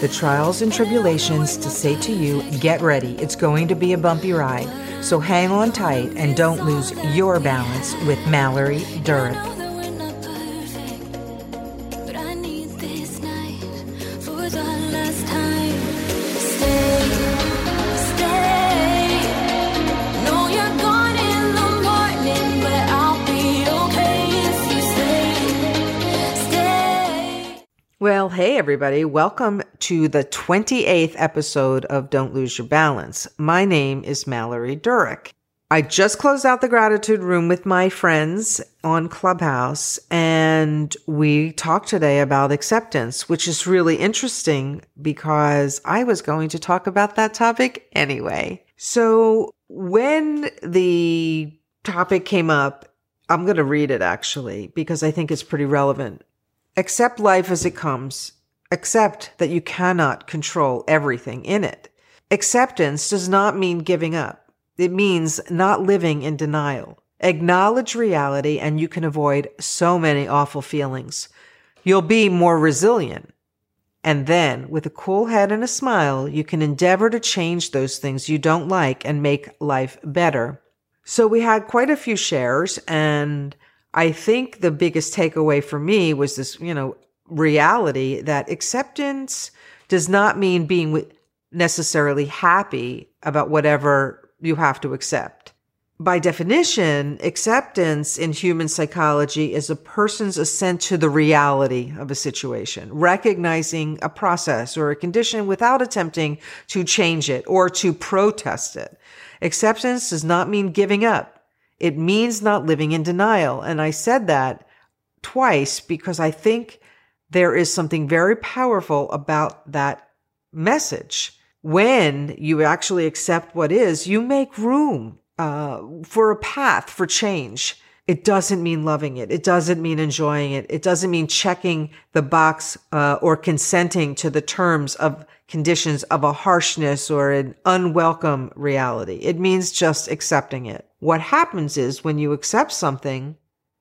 the trials and tribulations to say to you, get ready, it's going to be a bumpy ride. So hang on tight and don't lose your balance with Mallory Durick. Well, hey, everybody. Welcome to the 28th episode of Don't Lose Your Balance. My name is Mallory Durick. I just closed out the gratitude room with my friends on Clubhouse, and we talked today about acceptance, which is really interesting because I was going to talk about that topic anyway. So, when the topic came up, I'm going to read it actually because I think it's pretty relevant. Accept life as it comes. Accept that you cannot control everything in it. Acceptance does not mean giving up. It means not living in denial. Acknowledge reality and you can avoid so many awful feelings. You'll be more resilient. And then, with a cool head and a smile, you can endeavor to change those things you don't like and make life better. So we had quite a few shares and I think the biggest takeaway for me was this, you know, reality that acceptance does not mean being necessarily happy about whatever you have to accept. By definition, acceptance in human psychology is a person's assent to the reality of a situation, recognizing a process or a condition without attempting to change it or to protest it. Acceptance does not mean giving up. It means not living in denial. And I said that twice because I think there is something very powerful about that message. When you actually accept what is, you make room uh, for a path for change. It doesn't mean loving it. It doesn't mean enjoying it. It doesn't mean checking the box uh, or consenting to the terms of conditions of a harshness or an unwelcome reality. It means just accepting it. What happens is when you accept something,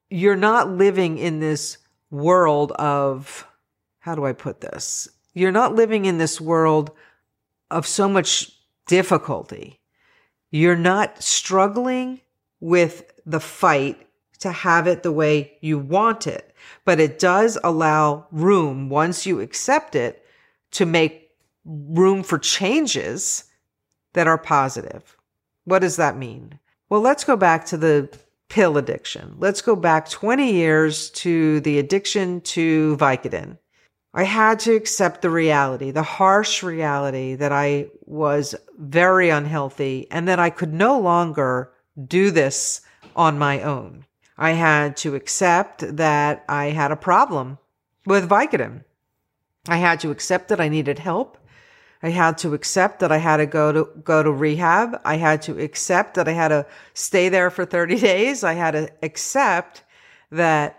you're not living in this world of, how do I put this? You're not living in this world of so much difficulty. You're not struggling with the fight to have it the way you want it, but it does allow room once you accept it to make room for changes that are positive. What does that mean? Well, let's go back to the pill addiction. Let's go back 20 years to the addiction to Vicodin. I had to accept the reality, the harsh reality that I was very unhealthy and that I could no longer do this on my own. I had to accept that I had a problem with Vicodin. I had to accept that I needed help. I had to accept that I had to go to go to rehab. I had to accept that I had to stay there for 30 days. I had to accept that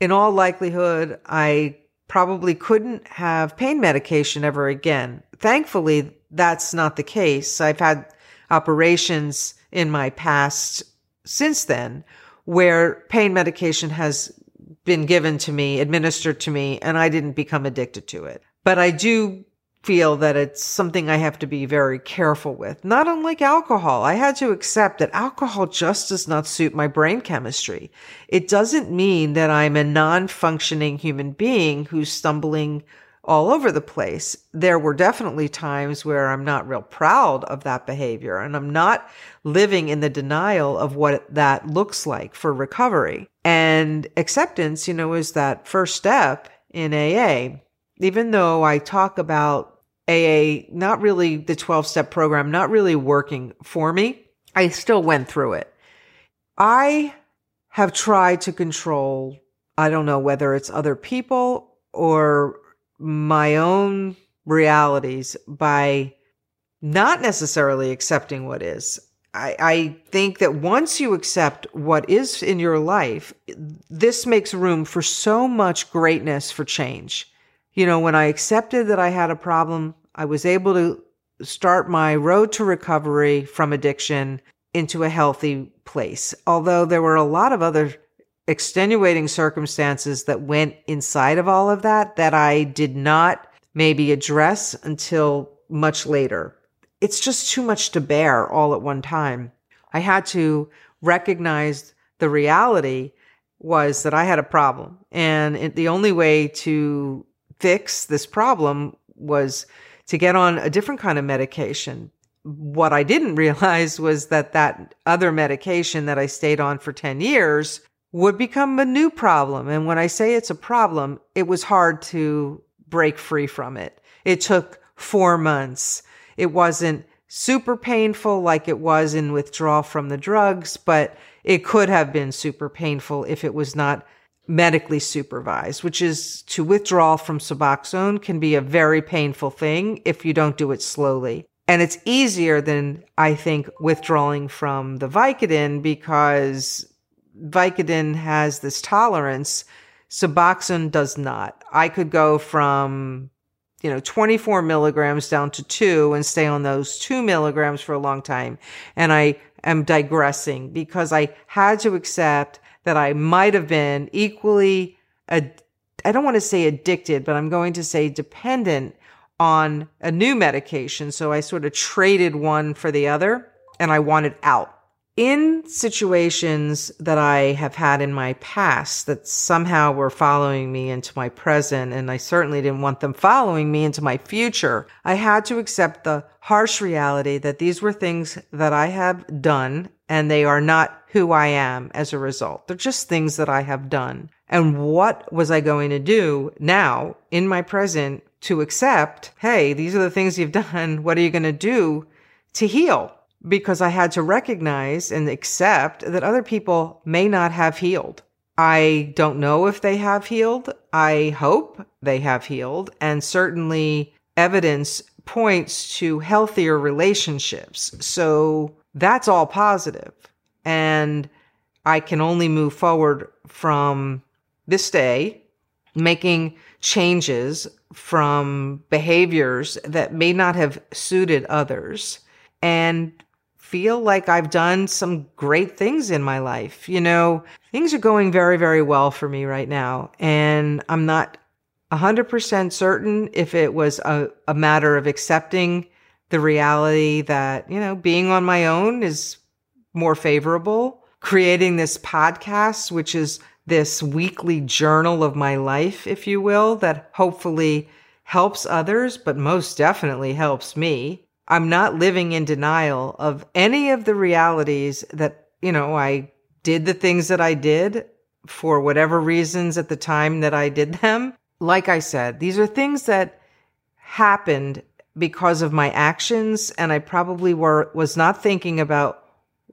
in all likelihood I probably couldn't have pain medication ever again. Thankfully, that's not the case. I've had operations in my past since then where pain medication has been given to me, administered to me, and I didn't become addicted to it. But I do feel that it's something I have to be very careful with. Not unlike alcohol. I had to accept that alcohol just does not suit my brain chemistry. It doesn't mean that I'm a non-functioning human being who's stumbling all over the place. There were definitely times where I'm not real proud of that behavior and I'm not living in the denial of what that looks like for recovery. And acceptance, you know, is that first step in AA. Even though I talk about AA, not really the 12 step program, not really working for me. I still went through it. I have tried to control, I don't know whether it's other people or my own realities by not necessarily accepting what is. I, I think that once you accept what is in your life, this makes room for so much greatness for change. You know, when I accepted that I had a problem, I was able to start my road to recovery from addiction into a healthy place. Although there were a lot of other extenuating circumstances that went inside of all of that that I did not maybe address until much later it's just too much to bear all at one time. I had to recognize the reality was that I had a problem. And it, the only way to fix this problem was to get on a different kind of medication. What I didn't realize was that that other medication that I stayed on for 10 years would become a new problem. And when I say it's a problem, it was hard to break free from it. It took four months it wasn't super painful like it was in withdrawal from the drugs, but it could have been super painful if it was not medically supervised, which is to withdraw from Suboxone can be a very painful thing if you don't do it slowly. And it's easier than I think withdrawing from the Vicodin because Vicodin has this tolerance. Suboxone does not. I could go from you know, 24 milligrams down to two and stay on those two milligrams for a long time. And I am digressing because I had to accept that I might have been equally, ad- I don't want to say addicted, but I'm going to say dependent on a new medication. So I sort of traded one for the other and I wanted out in situations that I have had in my past that somehow were following me into my present, and I certainly didn't want them following me into my future, I had to accept the harsh reality that these were things that I have done and they are not who I am as a result. They're just things that I have done. And what was I going to do now in my present to accept, hey, these are the things you've done. What are you going to do to heal? because I had to recognize and accept that other people may not have healed. I don't know if they have healed. I hope they have healed. And certainly evidence points to healthier relationships. So that's all positive. And I can only move forward from this day, making changes from behaviors that may not have suited others and feel like I've done some great things in my life. You know, things are going very, very well for me right now. And I'm not 100% certain if it was a, a matter of accepting the reality that, you know, being on my own is more favorable. Creating this podcast, which is this weekly journal of my life, if you will, that hopefully helps others, but most definitely helps me. I'm not living in denial of any of the realities that, you know, I did the things that I did for whatever reasons at the time that I did them. Like I said, these are things that happened because of my actions and I probably were was not thinking about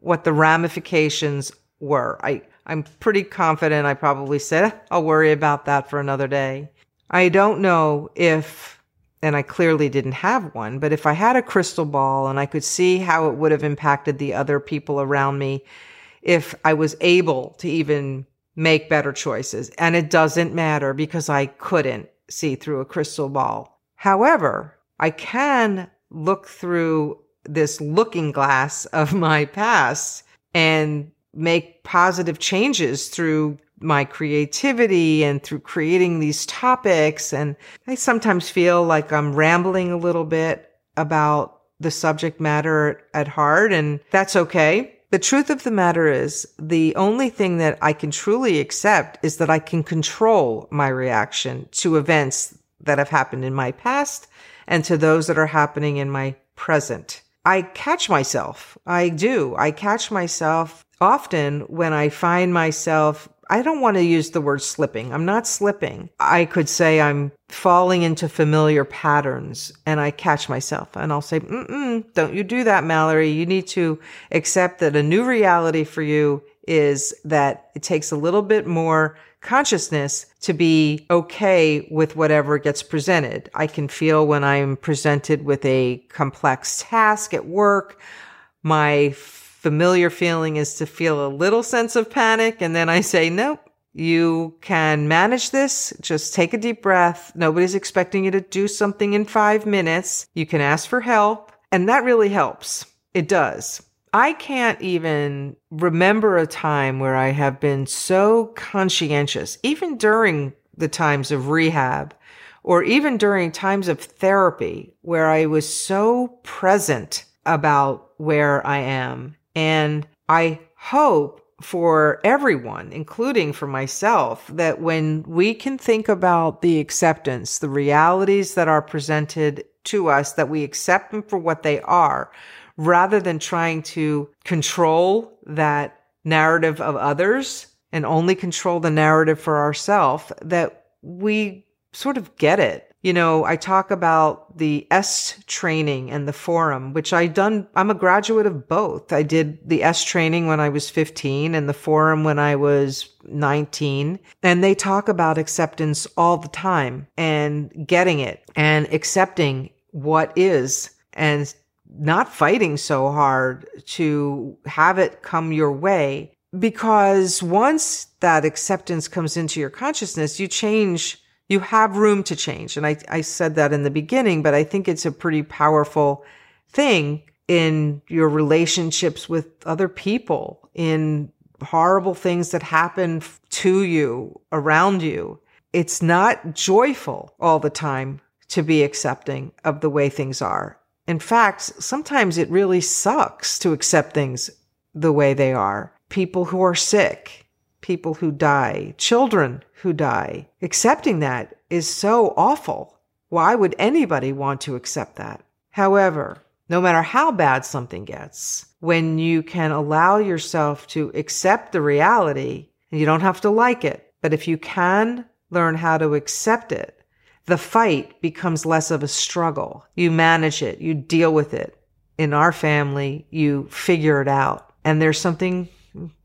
what the ramifications were. I I'm pretty confident I probably said ah, I'll worry about that for another day. I don't know if and I clearly didn't have one, but if I had a crystal ball and I could see how it would have impacted the other people around me, if I was able to even make better choices. And it doesn't matter because I couldn't see through a crystal ball. However, I can look through this looking glass of my past and make positive changes through my creativity and through creating these topics. And I sometimes feel like I'm rambling a little bit about the subject matter at heart, and that's okay. The truth of the matter is, the only thing that I can truly accept is that I can control my reaction to events that have happened in my past and to those that are happening in my present. I catch myself. I do. I catch myself often when I find myself I don't want to use the word slipping. I'm not slipping. I could say I'm falling into familiar patterns and I catch myself and I'll say, Mm-mm, don't you do that, Mallory. You need to accept that a new reality for you is that it takes a little bit more consciousness to be okay with whatever gets presented. I can feel when I'm presented with a complex task at work, my familiar feeling is to feel a little sense of panic. And then I say, nope, you can manage this. Just take a deep breath. Nobody's expecting you to do something in five minutes. You can ask for help. And that really helps. It does. I can't even remember a time where I have been so conscientious, even during the times of rehab or even during times of therapy where I was so present about where I am. And I hope for everyone, including for myself, that when we can think about the acceptance, the realities that are presented to us, that we accept them for what they are, rather than trying to control that narrative of others and only control the narrative for ourselves, that we sort of get it you know, I talk about the est training and the forum, which I done. I'm a graduate of both. I did the est training when I was 15 and the forum when I was 19. And they talk about acceptance all the time and getting it and accepting what is and not fighting so hard to have it come your way. Because once that acceptance comes into your consciousness, you change you have room to change. And I, I said that in the beginning, but I think it's a pretty powerful thing in your relationships with other people, in horrible things that happen to you, around you. It's not joyful all the time to be accepting of the way things are. In fact, sometimes it really sucks to accept things the way they are. People who are sick, people who die, children who die. Accepting that is so awful. Why would anybody want to accept that? However, no matter how bad something gets, when you can allow yourself to accept the reality, and you don't have to like it, but if you can learn how to accept it, the fight becomes less of a struggle. You manage it, you deal with it. In our family, you figure it out. And there's something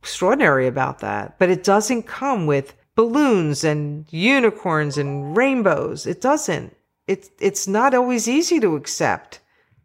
extraordinary about that. But it doesn't come with balloons and unicorns and rainbows. It doesn't. It's, it's not always easy to accept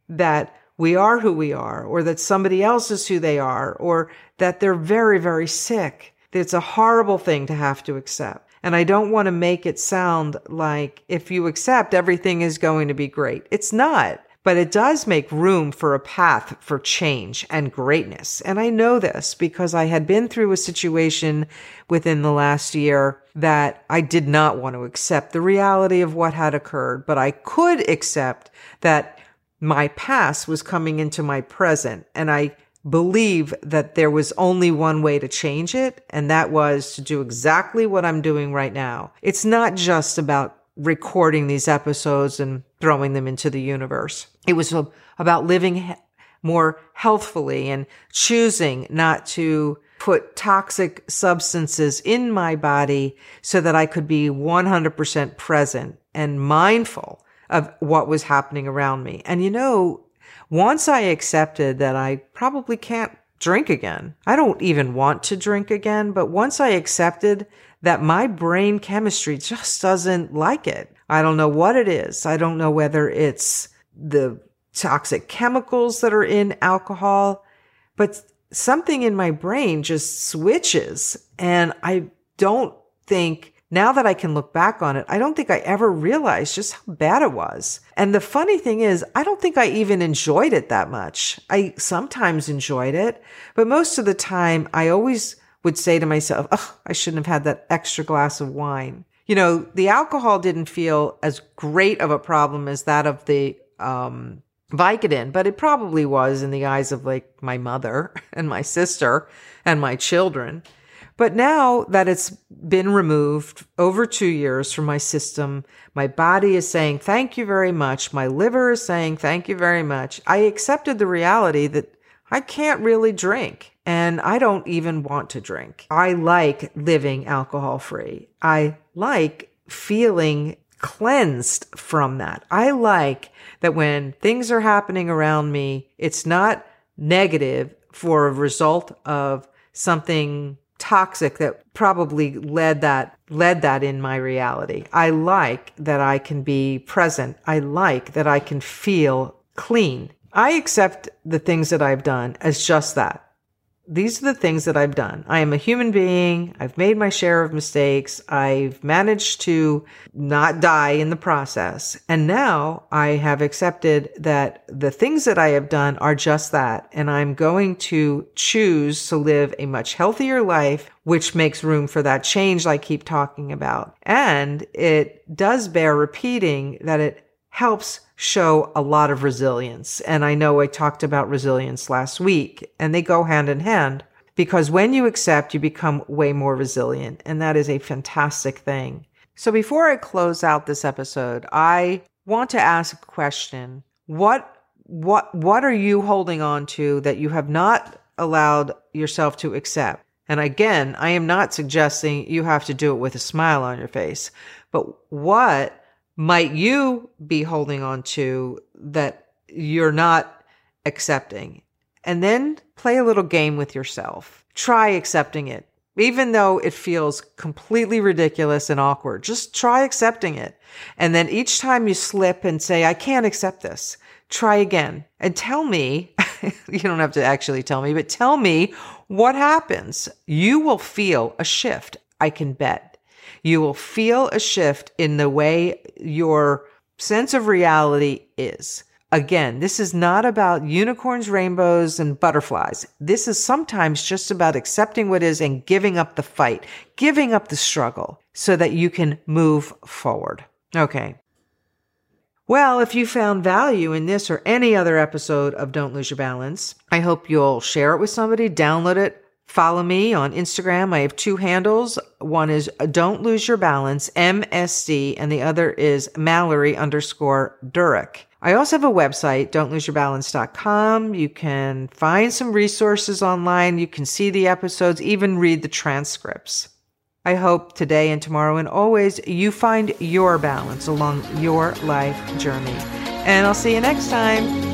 that we are who we are or that somebody else is who they are or that they're very, very sick. It's a horrible thing to have to accept. And I don't want to make it sound like if you accept, everything is going to be great. It's not but it does make room for a path for change and greatness. And I know this because I had been through a situation within the last year that I did not want to accept the reality of what had occurred, but I could accept that my past was coming into my present and I believe that there was only one way to change it, and that was to do exactly what I'm doing right now. It's not just about recording these episodes and throwing them into the universe. It was about living more healthfully and choosing not to put toxic substances in my body so that I could be 100% present and mindful of what was happening around me. And you know, once I accepted that I probably can't drink again, I don't even want to drink again, but once I accepted that my brain chemistry just doesn't like it. I don't know what it is. I don't know whether it's the toxic chemicals that are in alcohol, but something in my brain just switches. And I don't think now that I can look back on it, I don't think I ever realized just how bad it was. And the funny thing is, I don't think I even enjoyed it that much. I sometimes enjoyed it, but most of the time I always would say to myself, oh, I shouldn't have had that extra glass of wine. You know, the alcohol didn't feel as great of a problem as that of the um, Vicodin, but it probably was in the eyes of like my mother and my sister and my children. But now that it's been removed over two years from my system, my body is saying, thank you very much. My liver is saying, thank you very much. I accepted the reality that I can't really drink and I don't even want to drink. I like living alcohol free. I like feeling cleansed from that. I like that when things are happening around me, it's not negative for a result of something toxic that probably led that led that in my reality. I like that I can be present. I like that I can feel clean I accept the things that I've done as just that. These are the things that I've done. I am a human being. I've made my share of mistakes. I've managed to not die in the process. And now I have accepted that the things that I have done are just that. And I'm going to choose to live a much healthier life, which makes room for that change I keep talking about. And it does bear repeating that it helps show a lot of resilience. And I know I talked about resilience last week and they go hand in hand because when you accept, you become way more resilient. And that is a fantastic thing. So before I close out this episode, I want to ask a question. What, what, what are you holding on to that you have not allowed yourself to accept? And again, I am not suggesting you have to do it with a smile on your face, but what might you be holding on to that you're not accepting? And then play a little game with yourself. Try accepting it. Even though it feels completely ridiculous and awkward, just try accepting it. And then each time you slip and say, I can't accept this, try again and tell me, you don't have to actually tell me, but tell me what happens. You will feel a shift. I can bet you will feel a shift in the way your sense of reality is. Again, this is not about unicorns, rainbows, and butterflies. This is sometimes just about accepting what is and giving up the fight, giving up the struggle so that you can move forward. Okay. Well, if you found value in this or any other episode of Don't Lose Your Balance, I hope you'll share it with somebody, download it, Follow me on Instagram. I have two handles. One is Don't Lose Your Balance, MSD, and the other is Mallory underscore Durick. I also have a website, don'tloseyourbalance.com. You can find some resources online. You can see the episodes, even read the transcripts. I hope today and tomorrow and always you find your balance along your life journey. And I'll see you next time.